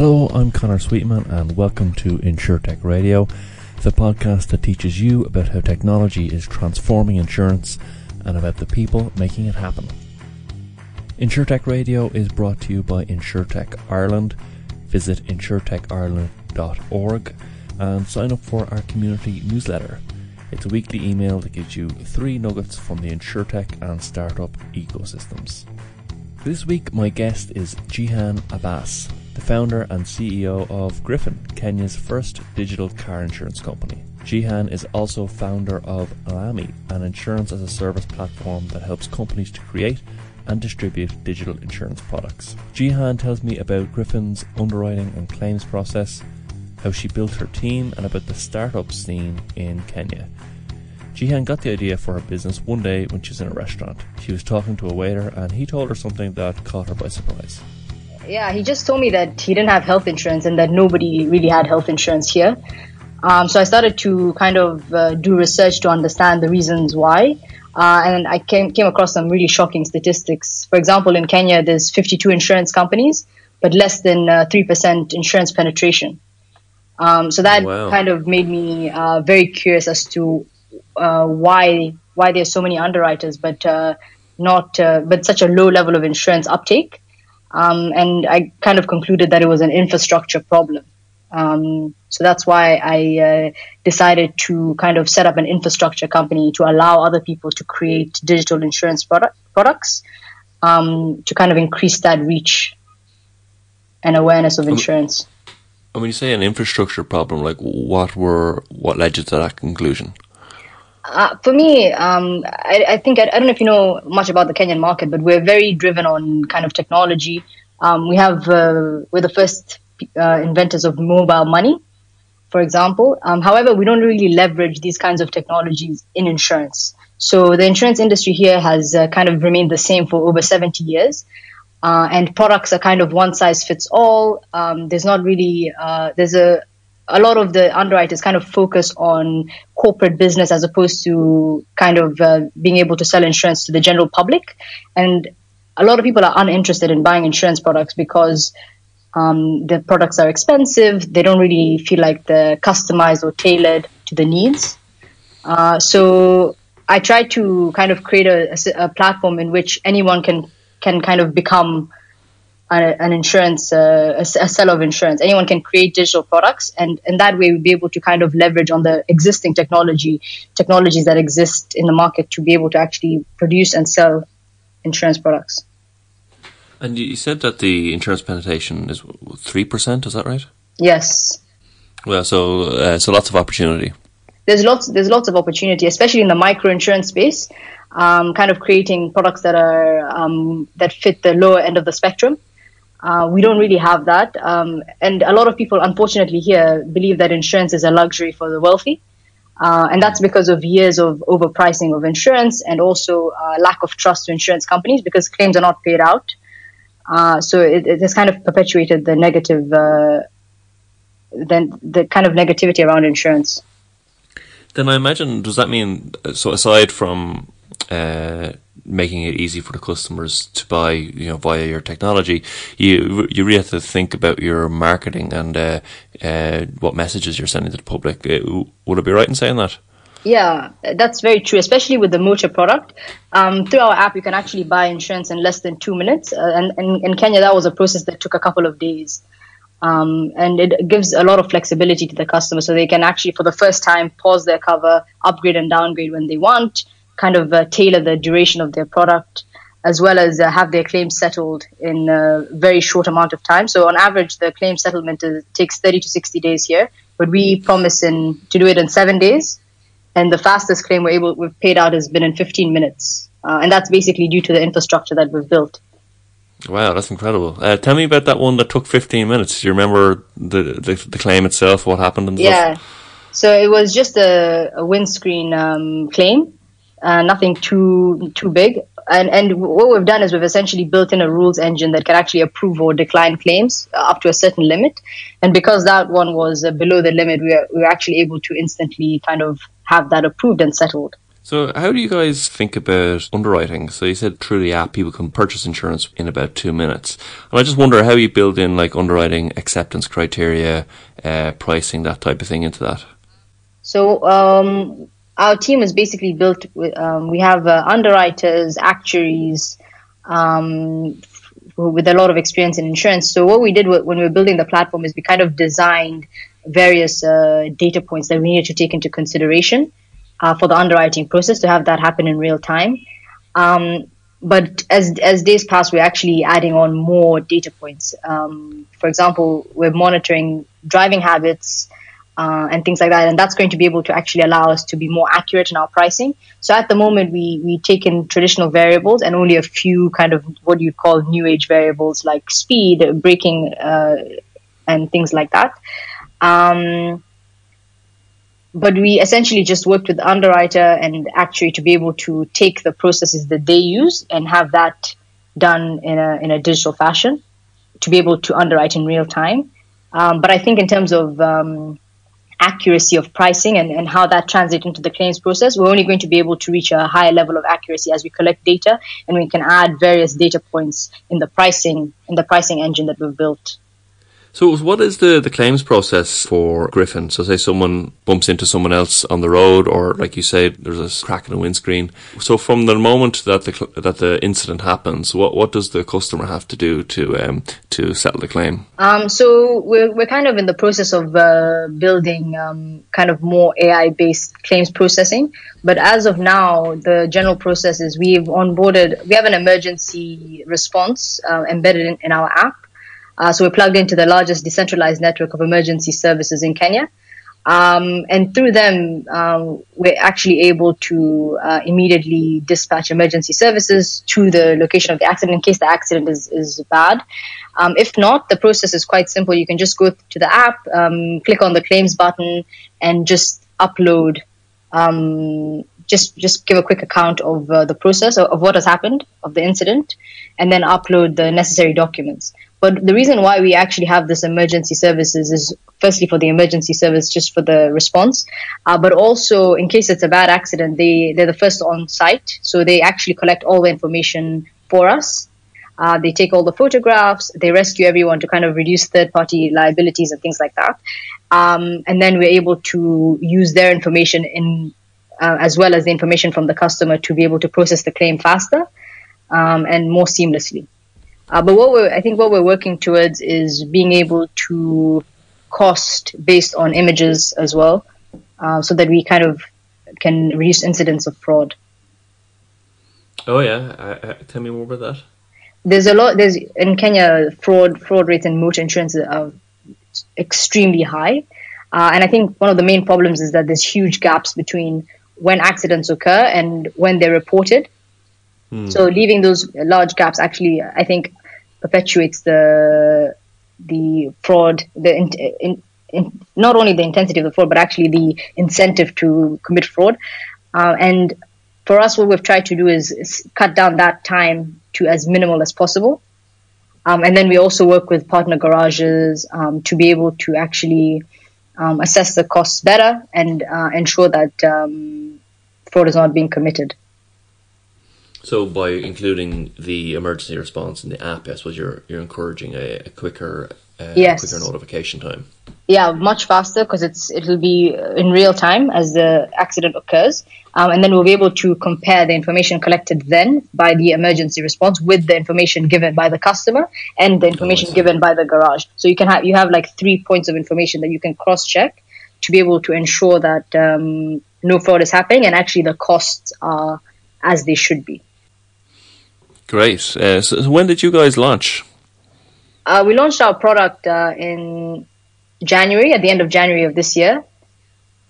Hello, I'm Connor Sweetman, and welcome to InsurTech Radio, the podcast that teaches you about how technology is transforming insurance and about the people making it happen. InsurTech Radio is brought to you by InsurTech Ireland. Visit insurtechireland.org and sign up for our community newsletter. It's a weekly email that gives you three nuggets from the InsureTech and startup ecosystems. This week, my guest is Jihan Abass, the founder and CEO of Griffin, Kenya's first digital car insurance company. Jihan is also founder of Alami, an insurance as a service platform that helps companies to create and distribute digital insurance products. Jihan tells me about Griffin's underwriting and claims process, how she built her team, and about the startup scene in Kenya. Jihan got the idea for her business one day when she was in a restaurant. She was talking to a waiter and he told her something that caught her by surprise. Yeah, he just told me that he didn't have health insurance and that nobody really had health insurance here. Um, so I started to kind of uh, do research to understand the reasons why. Uh, and I came, came across some really shocking statistics. For example, in Kenya, there's 52 insurance companies, but less than uh, 3% insurance penetration. Um, so that wow. kind of made me uh, very curious as to uh, why why there's so many underwriters, but uh, not uh, but such a low level of insurance uptake. Um, and I kind of concluded that it was an infrastructure problem. Um, so that's why I uh, decided to kind of set up an infrastructure company to allow other people to create digital insurance product, products um, to kind of increase that reach and awareness of insurance. And when you say an infrastructure problem, like what were what led you to that conclusion? Uh, for me, um, I, I, think I, I, don't know if you know much about the Kenyan market, but we're very driven on kind of technology. Um, we have uh, we're the first uh, inventors of mobile money, for example. Um, however, we don't really leverage these kinds of technologies in insurance. So the insurance industry here has uh, kind of remained the same for over 70 years. Uh, and products are kind of one size fits all. Um, there's not really, uh, there's a, a lot of the underwriters kind of focus on corporate business as opposed to kind of uh, being able to sell insurance to the general public. And a lot of people are uninterested in buying insurance products because um, the products are expensive. They don't really feel like they're customized or tailored to the needs. Uh, so I try to kind of create a, a, platform in which anyone can can kind of become an insurance, uh, a, a seller of insurance. Anyone can create digital products, and in that way we'll be able to kind of leverage on the existing technology technologies that exist in the market to be able to actually produce and sell insurance products. And you said that the insurance penetration is three percent. Is that right? Yes. Well, so uh, so lots of opportunity. There's lots there's lots of opportunity, especially in the micro insurance space. Um, kind of creating products that are um, that fit the lower end of the spectrum. Uh, we don't really have that, um, and a lot of people, unfortunately, here believe that insurance is a luxury for the wealthy. Uh, and that's because of years of overpricing of insurance and also uh, lack of trust to insurance companies because claims are not paid out. Uh, so it, it, has kind of perpetuated the negative, uh, then the kind of negativity around insurance. Then I imagine, does that mean, so aside from uh, making it easy for the customers to buy, you know, via your technology, you you really have to think about your marketing and uh, uh, what messages you're sending to the public. Uh, would it be right in saying that? Yeah, that's very true, especially with the motor product. Um, through our app, you can actually buy insurance in less than two minutes. Uh, and, and, in Kenya, that was a process that took a couple of days. Um, and it gives a lot of flexibility to the customer so they can actually, for the first time, pause their cover, upgrade and downgrade when they want, kind of uh, tailor the duration of their product, as well as uh, have their claims settled in a very short amount of time. So on average, the claim settlement is, takes 30 to 60 days here, but we promise in, to do it in seven days and the fastest claim we're able we've paid out has been in 15 minutes, uh, and that's basically due to the infrastructure that we've built. Wow, that's incredible. Uh, tell me about that one that took 15 minutes. Do you remember the, the, the claim itself? What happened? And yeah, so it was just a, a windscreen um, claim, uh, nothing too too big. And and what we've done is we've essentially built in a rules engine that can actually approve or decline claims uh, up to a certain limit. And because that one was uh, below the limit, we were, we were actually able to instantly kind of have that approved and settled. So, how do you guys think about underwriting? So, you said through the app, people can purchase insurance in about two minutes. And I just wonder how you build in like underwriting acceptance criteria, uh, pricing, that type of thing into that. So, um, our team is basically built with, um, we have uh, underwriters, actuaries, um, with a lot of experience in insurance. So, what we did when we were building the platform is we kind of designed various uh, data points that we needed to take into consideration uh, for the underwriting process to have that happen in real time. Um, but as as days pass, we're actually adding on more data points. Um, for example, we're monitoring driving habits uh, and things like that, and that's going to be able to actually allow us to be more accurate in our pricing. So at the moment, we we take in traditional variables and only a few kind of what you'd call new age variables like speed, braking, uh, and things like that. Um, but we essentially just worked with the underwriter and actuary to be able to take the processes that they use and have that done in a in a digital fashion to be able to underwrite in real time. Um, but I think in terms of um, accuracy of pricing and, and how that translates into the claims process, we're only going to be able to reach a higher level of accuracy as we collect data and we can add various data points in the pricing in the pricing engine that we've built. So, what is the, the claims process for Griffin? So, say someone bumps into someone else on the road, or like you say, there's a crack in the windscreen. So, from the moment that the that the incident happens, what what does the customer have to do to um, to settle the claim? Um, so, we're we're kind of in the process of uh, building um, kind of more AI based claims processing. But as of now, the general process is we've onboarded, we have an emergency response uh, embedded in, in our app. Uh, so we're plugged into the largest decentralized network of emergency services in Kenya. Um, and through them, um, we're actually able to uh, immediately dispatch emergency services to the location of the accident in case the accident is, is bad. Um, if not, the process is quite simple. You can just go to the app, um, click on the claims button, and just upload. Um, just just give a quick account of uh, the process of, of what has happened of the incident, and then upload the necessary documents. But the reason why we actually have this emergency services is firstly for the emergency service, just for the response, uh, but also in case it's a bad accident, they they're the first on site, so they actually collect all the information for us. Uh, they take all the photographs, they rescue everyone to kind of reduce third party liabilities and things like that. Um, and then we're able to use their information in uh, as well as the information from the customer to be able to process the claim faster um, and more seamlessly. Uh, but what we're, I think what we're working towards is being able to cost based on images as well, uh, so that we kind of can reduce incidents of fraud. Oh yeah, uh, tell me more about that. There's a lot. There's in Kenya fraud fraud rates in motor insurance are extremely high, uh, and I think one of the main problems is that there's huge gaps between when accidents occur and when they're reported. Hmm. So leaving those large gaps actually, I think, perpetuates the the fraud, the in, in, in, not only the intensity of the fraud, but actually the incentive to commit fraud. Uh, and for us, what we've tried to do is, is, cut down that time to as minimal as possible. Um, and then we also work with partner garages um, to be able to actually um, assess the costs better and uh, ensure that um, fraud is not being committed. So by including the emergency response in the app, I suppose you're you're encouraging a, a quicker uh, yes. quicker notification time. Yeah, much faster because it's it'll be in real time as the accident occurs, um, and then we'll be able to compare the information collected then by the emergency response with the information given by the customer and the information oh, given by the garage. So you can have you have like three points of information that you can cross check to be able to ensure that um, no fraud is happening and actually the costs are as they should be. Great. Uh, so, when did you guys launch? Uh, we launched our product uh, in January, at the end of January of this year.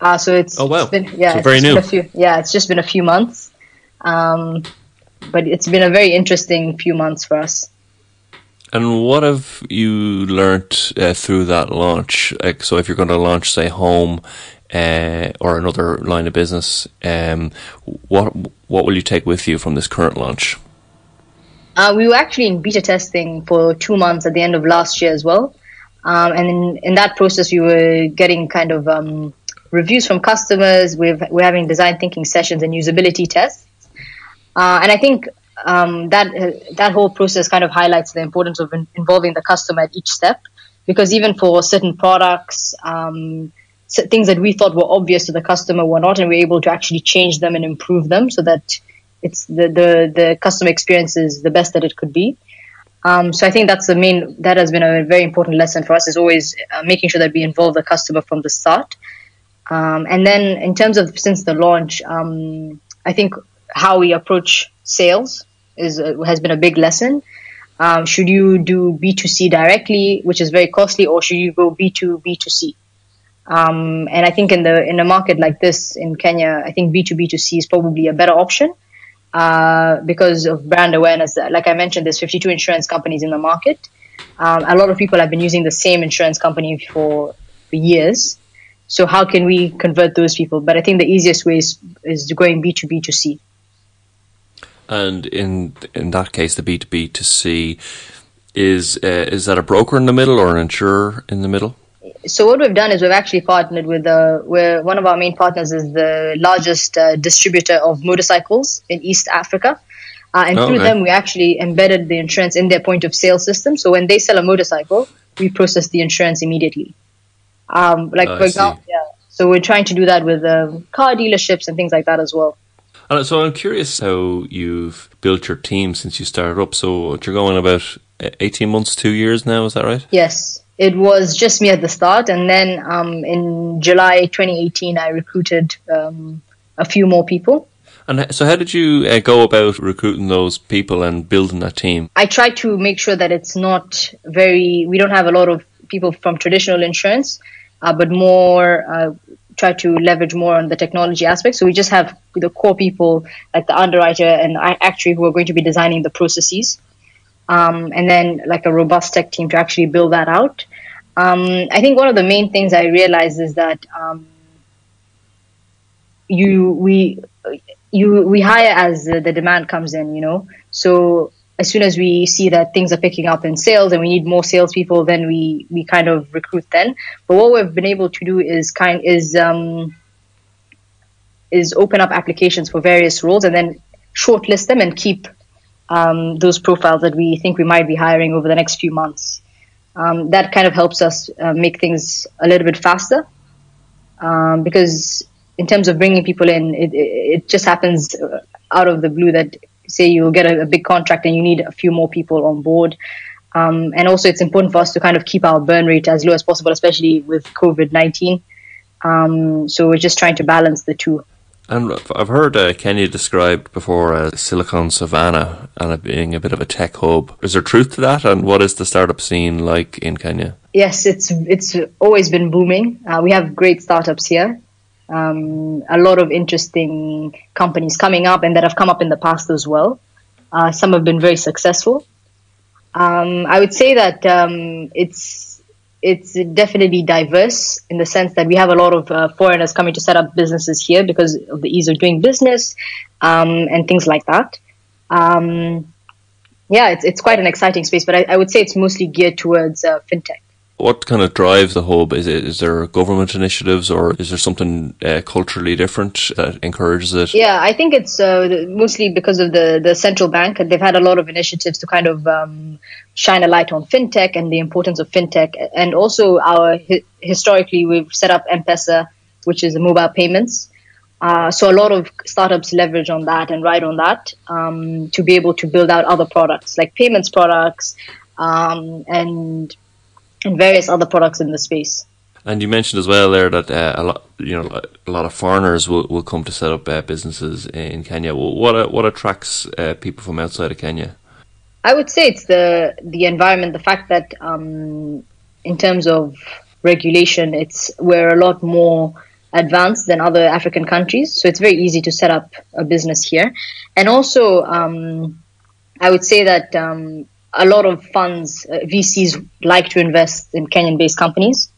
Uh, so it's, oh wow, it's been, yeah, so very new. Few, yeah, it's just been a few months, um, but it's been a very interesting few months for us. And what have you learnt uh, through that launch? Like, so if you're going to launch, say, home uh, or another line of business, um, what what will you take with you from this current launch? Uh, we were actually in beta testing for two months at the end of last year as well. Um, and in, in, that process, we were getting kind of um, reviews from customers. We've, we're having design thinking sessions and usability tests. Uh, and I think um, that that whole process kind of highlights the importance of in, involving the customer at each step, because even for certain products, um, things that we thought were obvious to the customer were not, and we're able to actually change them and improve them so that it's the the, the customer experience is the best that it could be. Um, so I think that's the main that has been a very important lesson for us is always uh, making sure that we involve the customer from the start. Um, and then in terms of since the launch, um, I think how we approach sales is uh, has been a big lesson. Um, should you do B2C directly, which is very costly, or should you go B2 B2C? Um, and I think in the in a market like this in Kenya, I think B2 B2C is probably a better option uh, because of brand awareness. Like I mentioned, there's 52 insurance companies in the market. Um, a lot of people have been using the same insurance company for, for years. So how can we convert those people? But I think the easiest way is, is going B2B to C. And in in that case, the B two B to C is uh, is that a broker in the middle or an insurer in the middle? So what we've done is we've actually partnered with uh, where one of our main partners is the largest uh, distributor of motorcycles in East Africa. Uh, and oh, through okay. them, we actually embedded the insurance in their point of sale system. So when they sell a motorcycle, we process the insurance immediately. Um, like oh, for example, yeah. So we're trying to do that with um, car dealerships and things like that as well. And so I'm curious how you've built your team since you started up. So you're going about 18 months, two years now, is that right? Yes. It was just me at the start. And then um, in July 2018, I recruited um, a few more people. And so, how did you uh, go about recruiting those people and building that team? I try to make sure that it's not very, we don't have a lot of people from traditional insurance, uh, but more uh, try to leverage more on the technology aspect. So we just have the core people like the underwriter and actuary who are going to be designing the processes. Um, and then like a robust tech team to actually build that out. Um, I think one of the main things I realized is that um, you we you we hire as the demand comes in, you know. So as soon as we see that things are picking up in sales and we need more salespeople, then we we kind of recruit then. But what we've been able to do is kind is um, is open up applications for various roles and then shortlist them and keep um, those profiles that we think we might be hiring over the next few months. Um, that kind of helps us uh, make things a little bit faster um, because in terms of bringing people in, it, it just happens out of the blue that say you'll get a, a, big contract and you need a few more people on board. Um, and also, it's important for us to kind of keep our burn rate as low as possible, especially with COVID 19. Um, so we're just trying to balance the two. And I've heard uh, Kenya described before as Silicon Savannah and it being a bit of a tech hub. Is there truth to that? And what is the startup scene like in Kenya? Yes, it's it's always been booming. Uh, we have great startups here um, a lot of interesting companies coming up and that have come up in the past as well. Uh, some have been very successful. Um, I would say that um, it's it's definitely diverse in the sense that we have a lot of uh, foreigners coming to set up businesses here because of the ease of doing business um, and things like that. Um, yeah, it's it's quite an exciting space, but I, I would say it's mostly geared towards uh, fintech what kind of drives the hub? Is it is there government initiatives or is there something uh, culturally different that encourages it? Yeah, I think it's uh, mostly because of the the central bank. They've had a lot of initiatives to kind of um, shine a light on fintech and the importance of fintech, and also our historically we've set up M-Pesa, which is a mobile payments. Uh, so a lot of startups leverage on that and ride on that um, to be able to build out other products like payments products um, and and various other products in the space. And you mentioned as well there that uh, a lot, you know, a lot of foreigners will, will come to set up uh, businesses in Kenya. What uh, what attracts uh, people from outside of Kenya? I would say it's the the environment, the fact that um, in terms of regulation, it's we're a lot more advanced than other African countries, so it's very easy to set up a business here. And also, um, I would say that um, a lot of funds, uh, VCs like to invest in Kenyan-based companies,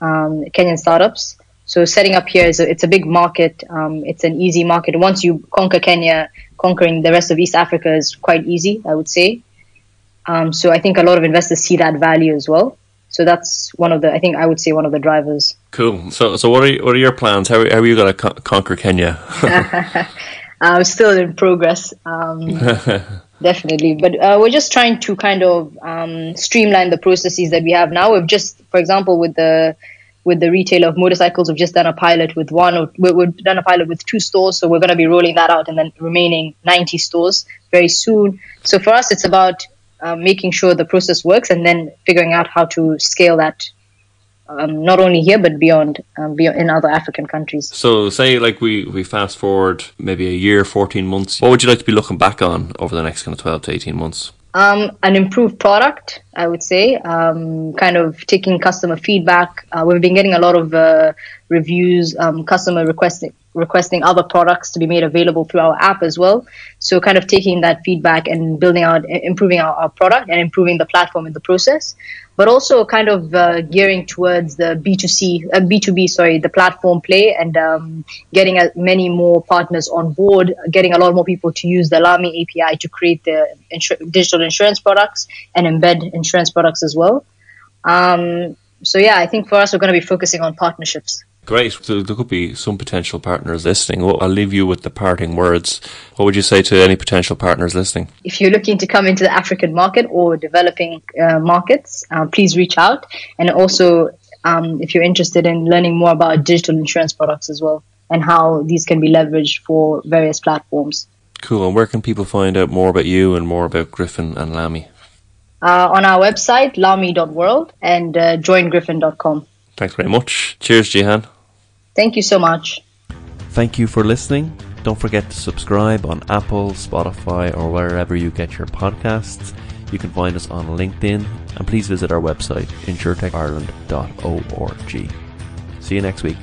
um, Kenyan startups. So setting up here is a, it's a big market. Um, it's an easy market. Once you conquer Kenya, conquering the rest of East Africa is quite easy, I would say. Um, so I think a lot of investors see that value as well. So that's one of the, I think I would say one of the drivers. Cool. So, so what are you, what are your plans? How, how are you going to co- conquer Kenya? I'm uh, still in progress. Um, definitely, but uh, we're just trying to kind of um, streamline the processes that we have now. We've just, for example, with the with the retailer of motorcycles, we've just done a pilot with one, or we've done a pilot with two stores. So we're going to be rolling that out, and then remaining 90 stores very soon. So for us, it's about uh, making sure the process works, and then figuring out how to scale that um, not only here but beyond, um, beyond in other African countries. So, say like we we fast forward maybe a year, fourteen months. What would you like to be looking back on over the next kind of twelve to eighteen months? Um, an improved product, I would say. Um, kind of taking customer feedback. Uh, we've been getting a lot of uh, reviews, um, customer requesting requesting other products to be made available through our app as well. So kind of taking that feedback and building out, improving our, our product and improving the platform in the process, but also kind of uh, gearing towards the B2C, uh, B2B, sorry, the platform play and um, getting a, many more partners on board, getting a lot more people to use the Lami API to create the insur- digital insurance products and embed insurance products as well. Um, so yeah, I think for us, we're going to be focusing on partnerships. Great. So there could be some potential partners listening. I'll leave you with the parting words. What would you say to any potential partners listening? If you're looking to come into the African market or developing uh, markets, uh, please reach out. And also, um, if you're interested in learning more about digital insurance products as well and how these can be leveraged for various platforms. Cool. And where can people find out more about you and more about Griffin and Lami? Uh, on our website, lami.world and uh, joingriffin.com. Thanks very much. Cheers, Jihan. Thank you so much. Thank you for listening. Don't forget to subscribe on Apple, Spotify, or wherever you get your podcasts. You can find us on LinkedIn, and please visit our website, insurtechireland.org. See you next week.